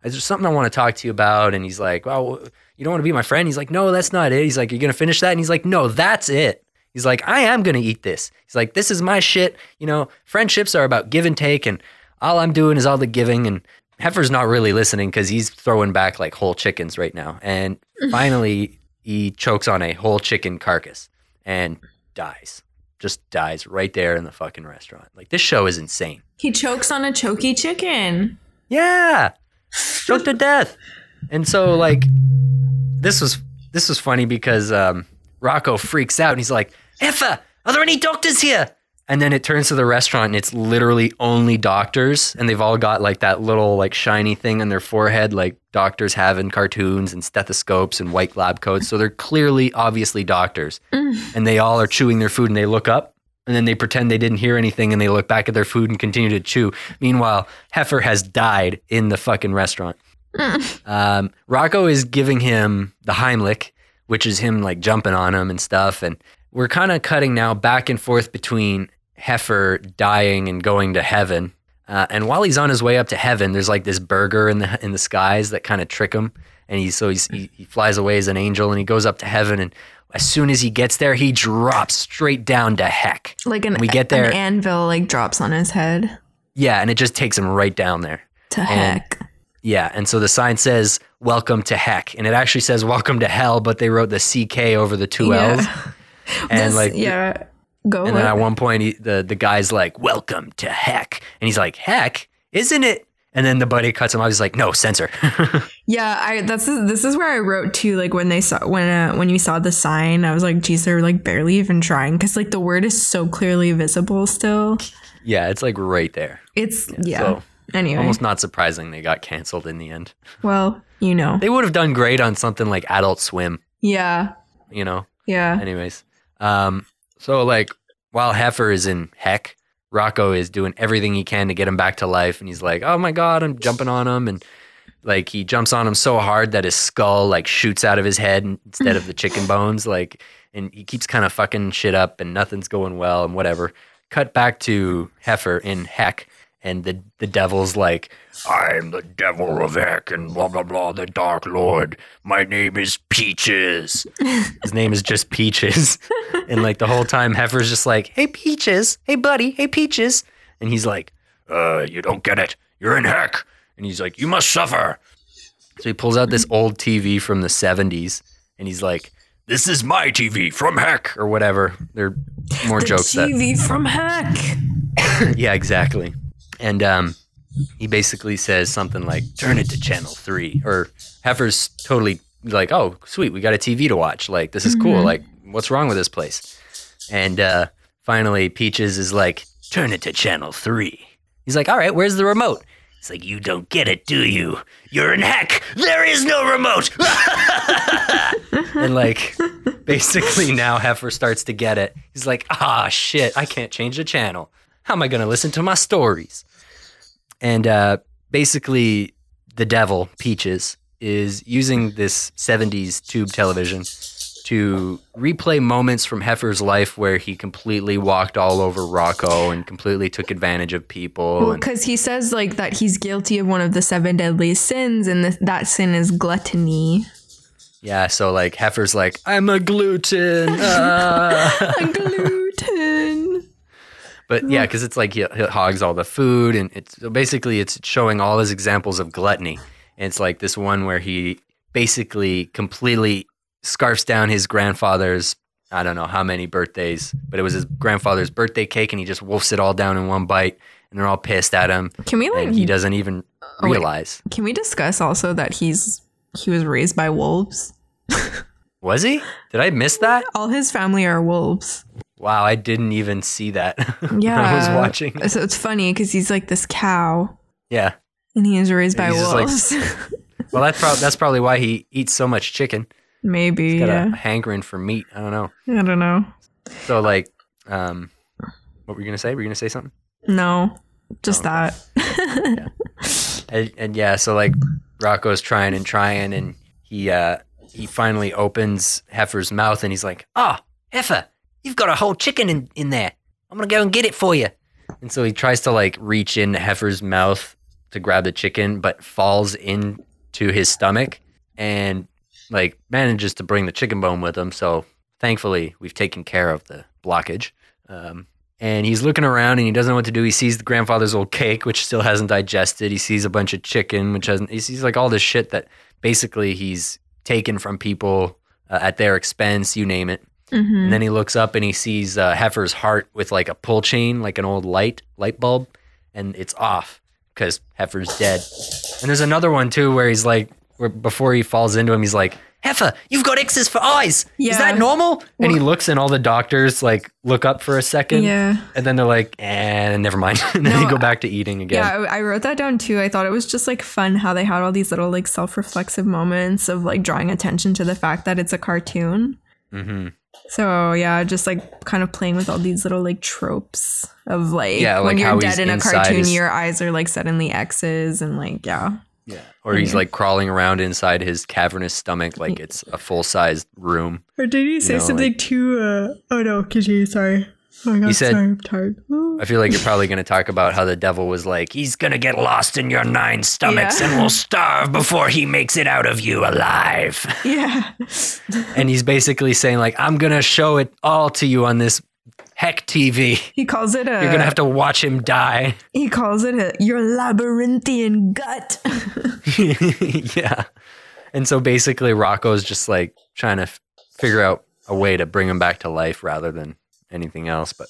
A: is there something I want to talk to you about?" And he's like, "Well, you don't want to be my friend?" He's like, "No, that's not it." He's like, you're gonna finish that?" And he's like, "No, that's it." He's like, "I am gonna eat this." He's like, "This is my shit." You know, friendships are about give and take, and all I'm doing is all the giving and Heffer's not really listening because he's throwing back like whole chickens right now. And finally, he chokes on a whole chicken carcass and dies. Just dies right there in the fucking restaurant. Like, this show is insane.
B: he chokes on a choky chicken.
A: Yeah. Choked to death. And so, like, this was this was funny because um, Rocko freaks out and he's like, Heffer, are there any doctors here? And then it turns to the restaurant and it's literally only doctors. And they've all got like that little like shiny thing on their forehead, like doctors have in cartoons and stethoscopes and white lab coats. So they're clearly, obviously doctors. And they all are chewing their food and they look up and then they pretend they didn't hear anything and they look back at their food and continue to chew. Meanwhile, Heffer has died in the fucking restaurant. Um, Rocko is giving him the Heimlich, which is him like jumping on him and stuff. And we're kind of cutting now back and forth between Heffer dying and going to heaven. Uh, and while he's on his way up to heaven, there's like this burger in the in the skies that kind of trick him. And he so he's, he, he flies away as an angel and he goes up to heaven. And as soon as he gets there, he drops straight down to heck.
B: Like an,
A: We get there-
B: an anvil like drops on his head.
A: Yeah, and it just takes him right down there.
B: To heck.
A: Yeah, and so the sign says "Welcome to Heck," and it actually says "Welcome to Hell," but they wrote the CK over the two
B: Yeah.
A: L's. <laughs> And
B: This-
A: like,
B: yeah. Go
A: and then
B: with-
A: at one point, he, the the guy's like, "Welcome to Heck," and he's like, "Heck, isn't it?" And then the buddy cuts him off. He's like, "No, censor." <laughs>
B: Yeah, I that's this is where I wrote too. Like when they saw when uh, when you saw the sign, I was like, "Geez, they're like barely even trying," because like the word is so clearly visible still.
A: yeah, it's like right there.
B: It's yeah.
A: So
B: anyway,
A: almost not surprising they got canceled in the end.
B: well, you know,
A: They would have done great on something like Adult Swim,
B: yeah,
A: you know.
B: yeah.
A: Anyways, um, So like while Heffer is in heck, Rocko is doing everything he can to get him back to life, and he's like, "Oh my god, I'm jumping on him!" and like he jumps on him so hard that his skull like shoots out of his head instead of the <laughs> chicken bones, like, and he keeps kind of fucking shit up, and nothing's going well, and whatever. Cut back to Heffer in heck, and the the devil's like, I'm the devil of Heck and blah blah blah, the Dark Lord. My name is Peaches. <laughs> His name is just Peaches. <laughs> and like the whole time Heffer's just like, Hey Peaches, hey buddy, hey Peaches. And he's like, Uh, you don't get it. You're in Heck. And he's like, You must suffer. So he pulls out this old TV from the 70s and he's like, This is my TV from Heck or whatever. They're more
B: The
A: jokes that
B: TV from Heck. <coughs>
A: yeah, exactly. And um, he basically says something like, "Turn it to channel three. Or Heffer's totally like, "Oh, sweet, we got a TV to watch. Like, this is cool.
B: Mhm.
A: Like, what's wrong with this place?" And uh, finally, Peaches is like, "Turn it to channel three. He's like, "All right, where's the remote?" It's like, "You don't get it, do you? You're in heck. There is no remote." <laughs> and like, basically now Heffer starts to get it. He's like, "Ah, shit, I can't change the channel." how am I going to listen to my stories? And uh, basically, the devil, Peaches, is using this 70s tube television to replay moments from Heffer's life where he completely walked all over Rocko and completely took advantage of people.
B: Well, because he says like that he's guilty of one of the seven deadly sins, and th- that sin is gluttony.
A: yeah, so like Heffer's like, I'm a gluten. <laughs> ah."
B: Gluten.
A: But yeah, mm-hmm. because it's like he, he hogs all the food, and it's so basically it's showing all his examples of gluttony. And it's like this one where he basically completely scarfs down his grandfather's I don't know how many birthdays, but it was his grandfather's birthday cake, and he just wolfs it all down in one bite, and they're all pissed at him,
B: Can we like?
A: and he doesn't even uh,
B: Oh, wait.
A: realize.
B: Can we discuss also that he's he was raised by wolves? <laughs>
A: Was he? Did I miss that?
B: All his family are wolves.
A: Wow, I didn't even see that. <laughs> when
B: Yeah,
A: I was watching.
B: So it's funny because he's like this cow,
A: Yeah.
B: and he is raised by
A: just like-
B: wolves. <laughs>
A: Well, that's probably that's probably why he eats so much chicken.
B: Maybe.
A: He's got
B: Yeah.
A: a hankering for meat. I don't know.
B: I don't know.
A: So like, um, what were you gonna say? Were you gonna say something?
B: No, just
A: Oh, okay.
B: that.
A: And, and yeah, so like Rocko's trying and trying, and he uh he finally opens Heffer's mouth, and he's like, "Ah, Heffer, you've got a whole chicken in in there. I'm gonna go and get it for you." And so he tries to like reach in Heffer's mouth to grab the chicken, but falls into his stomach, and like manages to bring the chicken bone with him. So thankfully, we've taken care of the blockage. Um, and he's looking around and he doesn't know what to do. He sees the grandfather's old cake, which still hasn't digested. He sees a bunch of chicken, which hasn't. He sees like all this shit that basically he's taken from people uh, at their expense. You name it.
B: Mhm.
A: And then he looks up and he sees uh, Heffer's heart with like a pull chain, like an old light light bulb, and it's off because Heffer's dead. And there's another one too where he's like, where before he falls into him, he's like, Heffer, you've got X's for eyes. Is that normal? And he looks and all the doctors like look up for a second.
B: Yeah.
A: And then they're like, and never mind. <laughs> and then
B: No,
A: they go back to eating again.
B: Yeah, I wrote that down too. I thought it was just like fun how they had all these little like self-reflexive moments of like drawing attention to the fact that it's a cartoon.
A: hmm
B: So yeah, just like kind of playing with all these little like tropes of like
A: Yeah,
B: when you're
A: how
B: dead in a cartoon,
A: his-
B: your eyes are like suddenly X's and like yeah.
A: Yeah. Or he's
B: Yeah.
A: like crawling around inside his cavernous stomach like it's a full sized room.
B: Or did he
A: say know, something
B: too? Uh, oh no, continue. Sorry. My
A: He said-
B: tired.
A: I feel like you're probably going to talk about how the devil was like, he's going to get lost in your nine stomachs
B: Yeah.
A: and will starve before he makes it out of you alive. <laughs>
B: yeah.
A: and he's basically saying, like, I'm going to show it all to you on this heck TV.
B: He calls it a.
A: You're going to have to watch him die. <laughs>
B: He calls it a your labyrinthian gut. <laughs>
A: yeah. And so basically, Rocko's just like trying to f- figure out a way to bring him back to life rather than anything else. But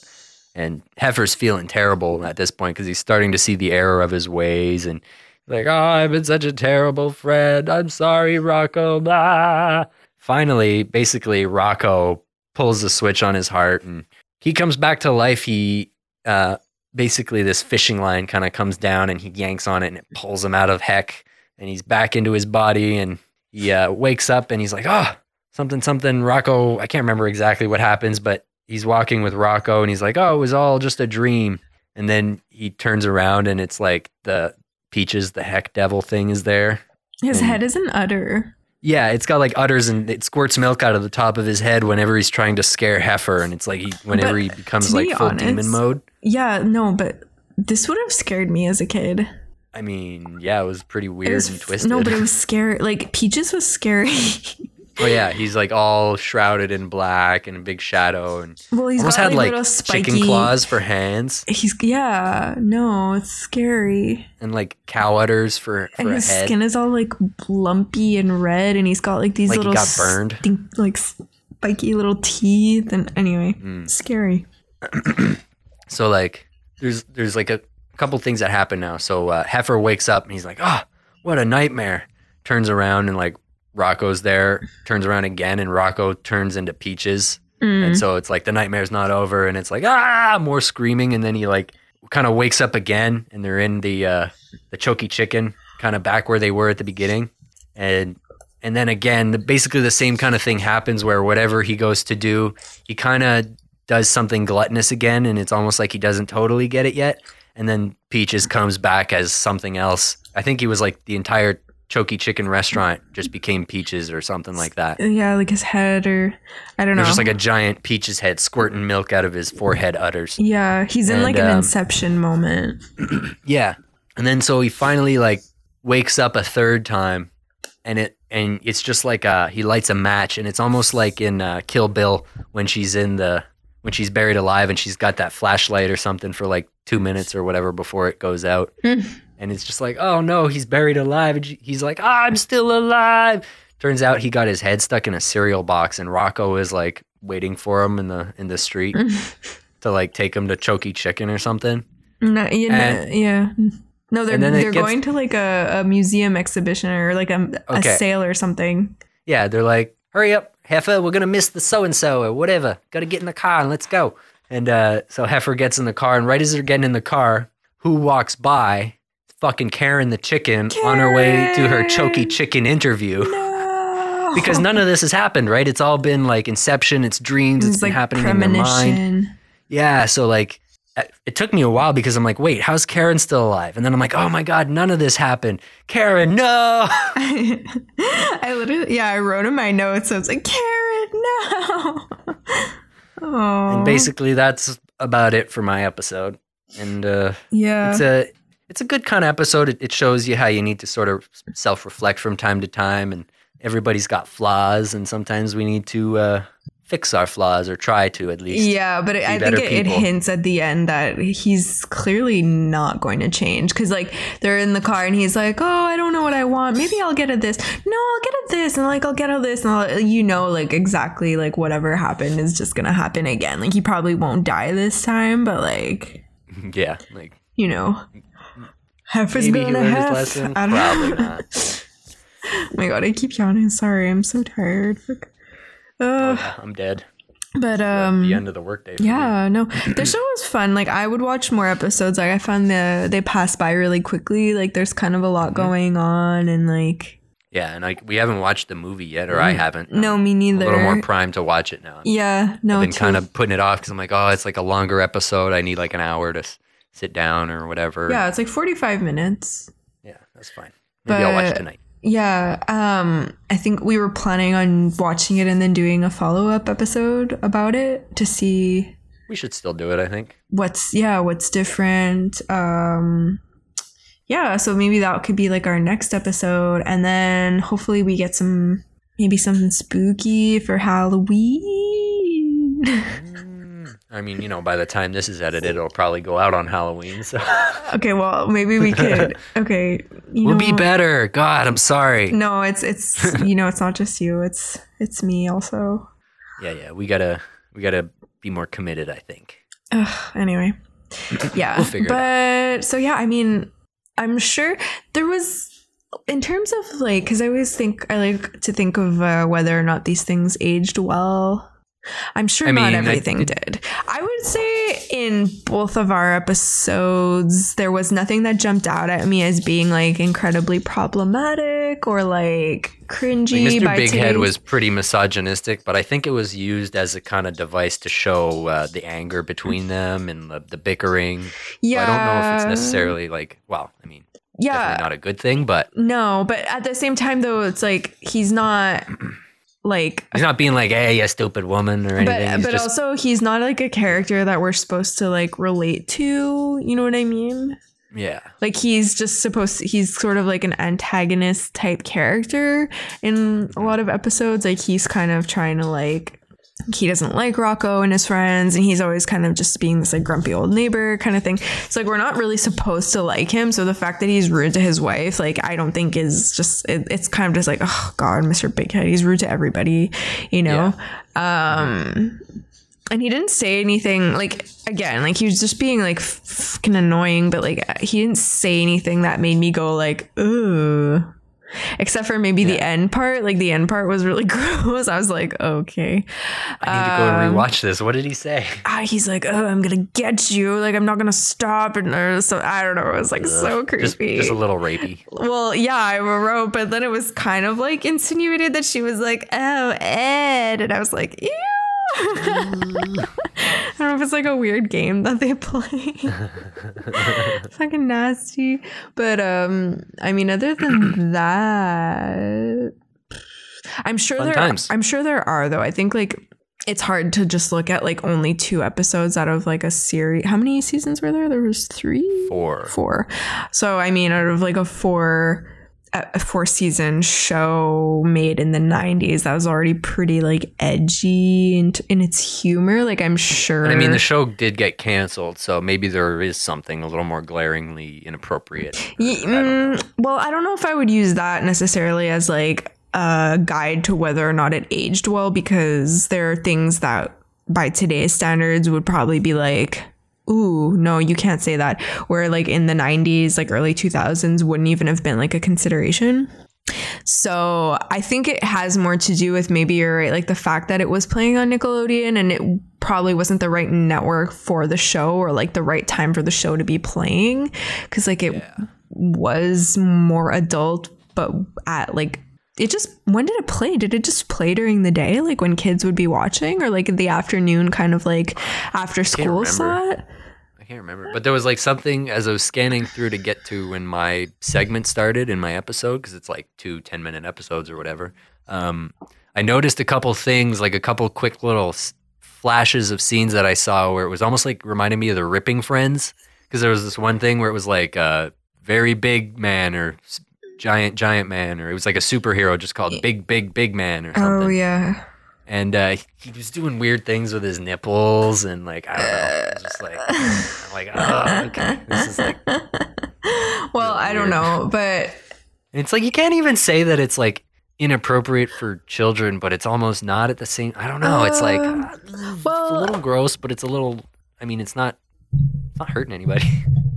A: and Heffer's feeling terrible at this point because he's starting to see the error of his ways and like, oh, I've been such a terrible friend. I'm sorry, Rocko. Blah. Finally, basically, Rocko pulls the switch on his heart and he comes back to life. He uh, basically this fishing line kind of comes down and he yanks on it and it pulls him out of heck and he's back into his body and he uh, wakes up and he's like, oh, something, something. Rocko, I can't remember exactly what happens, but he's walking with Rocko and he's like, "Oh, it was all just a dream." And then he turns around and it's like the Peaches, the heck devil thing is there.
B: His
A: And-
B: head is an udder.
A: Yeah, it's got like udders and it squirts milk out of the top of his head whenever he's trying to scare Heffer, and it's like he whenever
B: But
A: he becomes like
B: be
A: full demon mode.
B: Yeah, no, but this would have scared me as a kid.
A: I mean, yeah, it was pretty weird
B: was-
A: and twisted.
B: No, but it was <laughs> scary. Like Peaches was scary. <laughs>
A: oh yeah, he's like all shrouded in black and a big shadow, and
B: well, he's
A: almost
B: got
A: had
B: like,
A: like
B: little spiky
A: chicken claws for hands
B: He's yeah, no, it's scary.
A: and like cow udders for for
B: And his
A: head.
B: skin is all like lumpy and red, and he's got like these
A: Like he
B: little
A: got burned.
B: stink- like spiky little teeth. And anyway,
A: Mm.
B: scary. <clears throat>
A: So like, there's there's like a couple things that happen now. So uh, Heffer wakes up and he's like, "Ah, what a nightmare!" Turns around and like Rocko's there. Turns around again and Rocko turns into Peaches.
B: Mm.
A: And so it's like the nightmare's not over, and it's like ah, more screaming, and then he like kind of wakes up again, and they're in the uh, the chokey chicken, kind of back where they were at the beginning, and and then again, the, basically the same kind of thing happens where whatever he goes to do, he kind of does something gluttonous again, and it's almost like he doesn't totally get it yet, and then Peaches comes back as something else. I think he was like the entire chokey chicken restaurant just became Peaches or something like that.
B: yeah, like his head, or I don't know.
A: There's just like a giant peach's head squirting milk out of his forehead udders.
B: yeah, he's in
A: and,
B: like an
A: um,
B: inception moment. <clears throat>
A: Yeah. And then so he finally like wakes up a third time and it and it's just like uh he lights a match and it's almost like in uh, Kill Bill when she's in the when she's buried alive and she's got that flashlight or something for like 2 minutes or whatever before it goes out. And it's just like, "Oh no, he's buried alive." And he's like, "I'm still alive." Turns out he got his head stuck in a cereal box and Rocko is like waiting for him in the in the street <laughs> to like take him to Chokey Chicken or something.
B: No, you know,
A: And-
B: yeah. No, they're
A: and then it
B: they're
A: gets-
B: going to like a, a museum exhibition or like a, a
A: Okay.
B: sale or something.
A: Yeah, they're like, "Hurry up, Heffer, we're gonna miss the so and so or whatever. Got to get in the car and let's go." And uh, so Heffer gets in the car, and right as they're getting in the car, who walks by? Fucking Karen the chicken on her way to her
B: chokey
A: chicken interview.
B: No, <laughs>
A: Because none of this has happened, right? It's all been like inception, it's dreams, it's
B: it's
A: been
B: like
A: happening in their mind. Yeah, so like uh, it took me a while because I'm like, wait, how's Karen still alive? And then I'm like, oh my god, none of this happened. Karen, no. <laughs> <laughs>
B: I literally, yeah, I wrote in my notes. I was like, Karen, no. Oh,
A: And basically, that's about it for my episode. And uh,
B: yeah,
A: it's a it's a good kind of episode. It, it shows you how you need to sort of self reflect from time to time, and everybody's got flaws, and sometimes we need to uh, fix our flaws or try to at least.
B: yeah, but it, I think it, it hints at the end that he's clearly not going to change because, like, they're in the car and he's like, "Oh, I don't know what I want. Maybe I'll get at this. No, I'll get at this, and like I'll get at this, and I'll, you know, like exactly like whatever happened is just gonna happen again. Like he probably won't die this time, but like <laughs>
A: yeah. Like
B: you know, half is
A: maybe he
B: gonna half.
A: lesson.
B: I don't
A: Probably
B: know.
A: not. <laughs>
B: Oh my god, I keep yawning. Sorry, I'm so tired. Fuck.
A: Oh,
B: Uh,
A: yeah, I'm dead.
B: but um,
A: the end of the workday. for me.
B: yeah, no, <clears throat> the show was fun. Like I would watch more episodes. Like I found the they pass by really quickly. Like there's kind of a lot
A: Mm-hmm.
B: going on, and like
A: Yeah, and like we haven't watched the movie yet, or I haven't.
B: Mm. no,
A: I'm
B: me neither.
A: a little more primed to watch it now.
B: yeah, no,
A: I've been kind of putting it off because I'm like, oh, it's like a longer episode. I need like an hour to sit down or whatever.
B: yeah, it's like 45 minutes.
A: yeah, that's fine. Maybe I'll watch tonight.
B: Yeah, um, I think we were planning on watching it and then doing a follow up episode about it to see
A: We should still do it. I think.
B: what's yeah what's different um yeah so maybe that could be like our next episode and then hopefully we get some maybe something spooky for halloween <laughs>
A: Mm, I mean, you know, by the time this is edited, it'll probably go out on Halloween, so <laughs>
B: okay well maybe we could <laughs> okay you
A: we'll
B: know,
A: be better. God, I'm sorry.
B: no it's it's you know it's not just you it's it's me also
A: Yeah, yeah, we gotta we gotta be more committed. I think.
B: Ugh, anyway <clears throat> yeah
A: We'll figure it
B: but so yeah i mean i'm sure there was in terms of like because i always think i like to think of uh, whether or not these things aged well I'm sure
A: I
B: not
A: mean, I-
B: everything did. I would say in both of our episodes, there was nothing that jumped out at me as being like incredibly problematic or like cringy.
A: Like, Mr.
B: by
A: Big Head was pretty misogynistic, but I think it was used as a kind of device to show uh, the anger between them and the, the bickering. So
B: yeah.
A: I don't know if it's necessarily like, well, I mean,
B: yeah.
A: definitely not a good thing, but
B: No, but at the same time though, it's like he's not like
A: he's not being like, hey, you stupid woman or anything.
B: but but
A: just,
B: also he's not like a character that we're supposed to like relate to, you know what I mean?
A: yeah.
B: Like he's just supposed to, he's sort of like an antagonist type character in a lot of episodes. Like he's kind of trying to like he doesn't like Rocko and his friends, and he's always kind of just being this like grumpy old neighbor kind of thing. So like we're not really supposed to like him. So the fact that he's rude to his wife, like I don't think is just it, it's kind of just like oh god, Mr. Bighead, he's rude to everybody, you know. Um, and he didn't say anything like again like he was just being like fucking annoying but like he didn't say anything that made me go like ooh except for maybe the end part like the end part was really <laughs> gross. I was like okay.
A: I need to go and
B: Um,
A: rewatch this. What did he say?
B: ah, he's like oh i'm gonna get you. Like i'm not gonna stop. And or so i don't know. It was like so creepy
A: Just, just a little rapey.
B: well, yeah, I wrote, but then it was kind of like insinuated that she was like, "Oh, Ed," and I was like, "Ew." I don't know if it's like a weird game that they <laughs> play. <laughs> Fucking nasty. But um, I mean, other than <clears throat> that, I'm sure
A: Fun
B: there.
A: times.
B: I'm sure there are though. I think like it's hard to just look at like only two episodes out of like a series. How many seasons were there? There was three
A: Four.
B: four. So I mean, out of like a four a four season show made in the 90s that was already pretty like edgy in, in its humor like i'm sure
A: I mean, the show did get canceled, so maybe there is something a little more glaringly inappropriate.
B: Ye- mm, well i don't know if i would use that necessarily as like a guide to whether or not it aged well because there are things that by today's standards would probably be like ooh no you can't say that. Where like in the 90s like early 2000s wouldn't even have been like a consideration. So I think it has more to do with maybe you're right, like the fact that it was playing on Nickelodeon and it probably wasn't the right network for the show or like the right time for the show to be playing. Because like it was more adult, but at like it just when did it play? Did it just play during the day, like when kids would be watching, or like in the afternoon, kind of like after school slot?
A: I can't remember, but there was like something as I was scanning through to get to when my segment started in my episode because it's like two 10 minute episodes or whatever. Um, I noticed a couple things, like a couple quick little s- flashes of scenes that I saw where it was almost like reminded me of the Ripping Friends because there was this one thing where it was like a very big man or giant giant man or it was like a superhero just called Big Big Big Man or something
B: Oh yeah.
A: and uh, he was doing weird things with his nipples and like I don't know, it was just like I'm like oh okay, this is like <laughs>
B: Well, I don't know, but
A: it's like you can't even say that it's like inappropriate for children, but it's almost not at the same. I don't know. It's like
B: Um,
A: uh, it's a little gross, but it's a little. I mean, it's not. It's not hurting anybody. <laughs>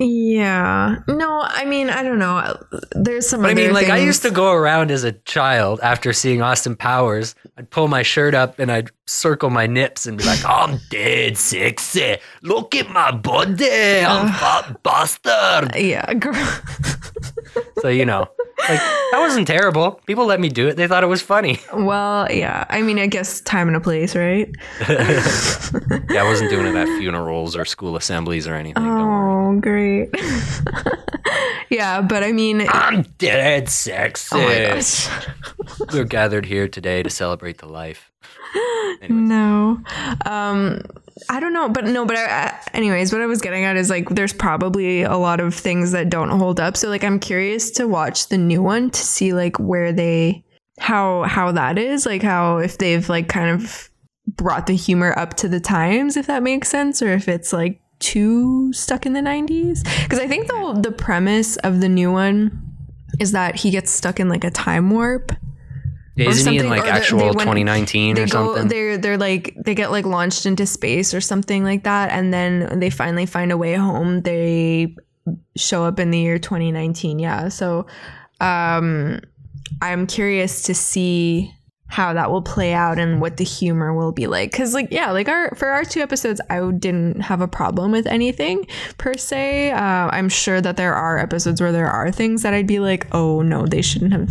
B: Yeah. No, I mean, I don't know. There's some
A: But I mean, like I used to go around as a child after seeing Austin Powers. I'd pull my shirt up and I'd circle my nips and be like, <laughs> "I'm dead sexy. Look at my body. I'm fat bastard."
B: Yeah, girl. <laughs>
A: So you know, like that wasn't terrible. People let me do it. They thought it was funny.
B: well, yeah. I mean, I guess time and a place, right? <laughs>
A: Yeah, I wasn't doing it at funerals or school assemblies or anything.
B: Oh, great. <laughs> yeah, but I mean,
A: I'm dead sexy.
B: oh my gosh. <laughs>
A: We're gathered here today to celebrate the life.
B: No. Um I don't know, but no, but I, anyways, what I was getting at is like there's probably a lot of things that don't hold up. So like I'm curious to watch the new one to see like where they how how that is, like how if they've like kind of brought the humor up to the times if that makes sense or if it's like too stuck in the 90s because I think the the premise of the new one is that he gets stuck in like a time warp
A: Isn't he in
B: something,
A: like actual
B: they went-
A: 2019
B: they
A: or
B: go
A: something?
B: they're they're like they get like launched into space or something like that and then they finally find a way home they show up in the year 2019 yeah so um i'm curious to see how that will play out and what the humor will be like. Because like yeah like our for our two episodes i didn't have a problem with anything per se. Uh, i'm sure that there are episodes where there are things that i'd be like oh no they shouldn't have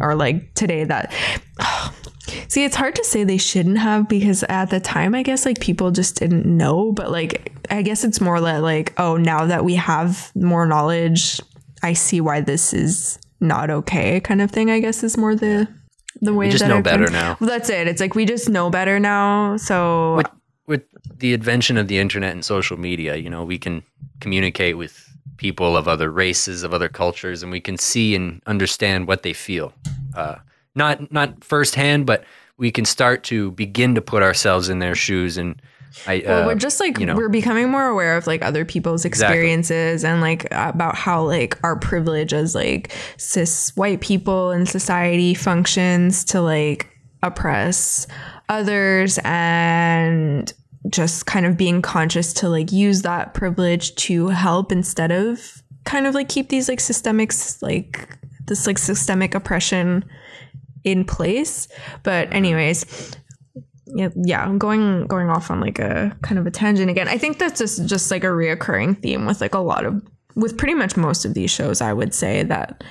B: or like today that <sighs> see it's hard to say they shouldn't have because at the time i guess like people just didn't know but like i guess it's more like, like oh now that we have more knowledge i see why this is not okay kind of thing i guess is more the the way
A: We just know better now.
B: Well, that's it. It's like we just know better now. So
A: with with the invention of the internet and social media, you know, we can communicate with people of other races, of other cultures, and we can see and understand what they feel. Uh, not not firsthand, but we can start to begin to put ourselves in their shoes. And I,
B: well,
A: uh,
B: we're just like
A: you know.
B: we're becoming more aware of like other people's
A: Exactly.
B: experiences and like about how like our privilege as like cis white people in society functions to like oppress others and just kind of being conscious to like use that privilege to help instead of kind of like keep these like systemics like this like systemic oppression in place but anyways yeah, yeah, I'm going going off on like a kind of a tangent again. I think that's just just like a reoccurring theme with like a lot of with pretty much most of these shows. I would say that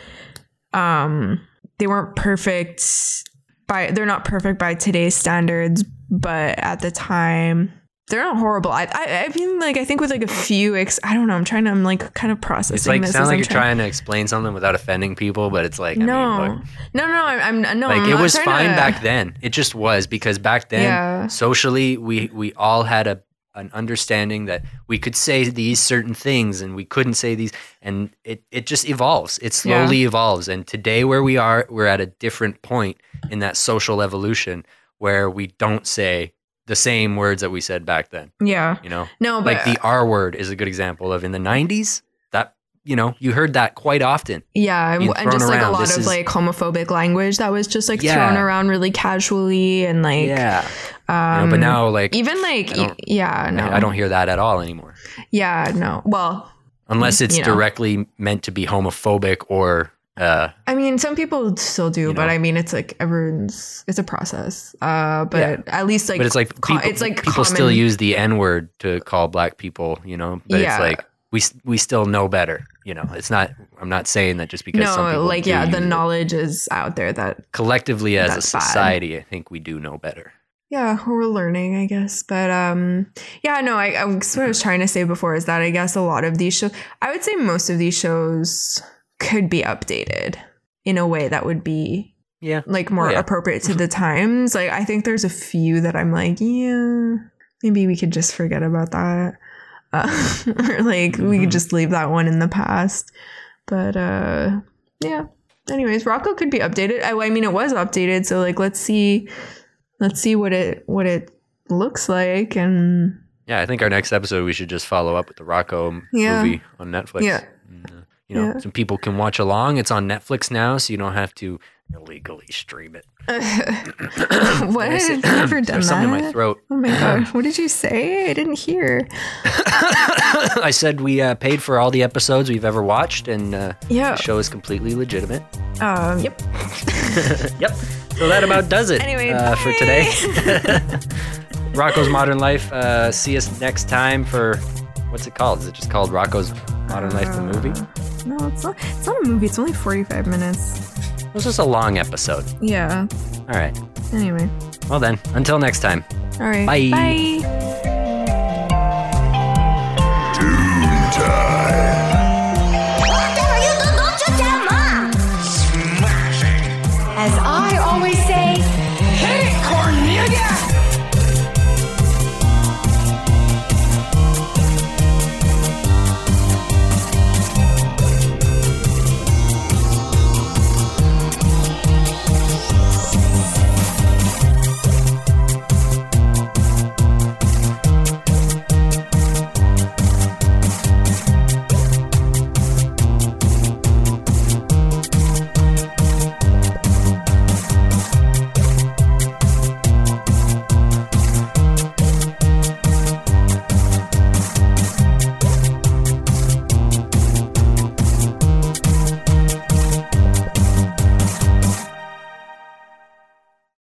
B: um they weren't perfect by they're not perfect by today's standards, but at the time they're not horrible. I I, I mean like I think with like a few ex I don't know. I'm trying to I'm like kind of processing
A: it's like
B: this.
A: sound
B: as
A: like
B: I'm
A: you're trying to explain something without offending people, but it's like I
B: No,
A: mean, look,
B: no, no, I'm, I'm no.
A: like
B: I'm
A: it was fine
B: to-
A: back then it just was because back then
B: Yeah.
A: socially we we all had a an understanding that we could say these certain things and we couldn't say these and it it just evolves it slowly evolves and today where we are we're at a different point in that social evolution where we don't say the same words that we said back then
B: Yeah,
A: you know?
B: No, but
A: like the r word is a good example of in the 90s that you know you heard that quite often.
B: Yeah, and, just like a lot
A: This
B: of like homophobic language that was just like
A: Yeah.
B: thrown around really casually and like
A: yeah.
B: Um,
A: you know, but now like
B: even like e- yeah no.
A: I don't hear that at all anymore.
B: Yeah no. Well
A: unless it's
B: You know.
A: directly meant to be homophobic or uh
B: I mean some people still do but
A: know.
B: I mean it's like everyone's it's a process uh but
A: Yeah.
B: at least like
A: but it's like people,
B: it's like
A: people still
B: common-
A: use the n word to call black people you know but
B: Yeah.
A: it's like we we still know better you know it's not i'm not saying that just because some
B: no like yeah the
A: it.
B: knowledge is out there that
A: collectively as a
B: bad.
A: society i think we do know better
B: yeah we're learning i guess but um yeah no I, I what i was trying to say before is that i guess a lot of these shows i would say most of these shows could be updated in a way that would be
A: yeah.
B: like more
A: Oh, yeah.
B: appropriate to <laughs> the times. Like i think there's a few that i'm like yeah maybe we could just forget about that. Uh, <laughs> or like we
A: Mhm.
B: could just leave that one in the past. But uh yeah. Anyways rocko could be updated. I, I mean it was updated so like let's see let's see what it what it looks like. And
A: yeah i think our next episode we should just follow up with the rocko
B: Yeah.
A: movie on netflix.
B: Yeah.
A: You know
B: Yeah.
A: some people can watch along it's on netflix now so you don't have to illegally stream it <laughs>
B: what
A: Did I say-
B: i've never done
A: There's something in my throat
B: oh my god <coughs> what did you say i didn't hear <coughs>
A: I said we uh, paid for all the episodes we've ever watched, and uh,
B: yeah
A: the show is completely legitimate.
B: um yep <laughs>
A: yep. So that about does it
B: Anyway,
A: uh, for today. <laughs> Rocko's Modern Life. Uh, see us next time for what's it called? Is it just called Rocko's Modern Life the movie?
B: No, it's not. It's not a movie. It's only forty-five minutes.
A: It was just a long episode.
B: Yeah.
A: All right.
B: Anyway.
A: Well then, until next time.
B: All right.
A: Bye.
B: Bye.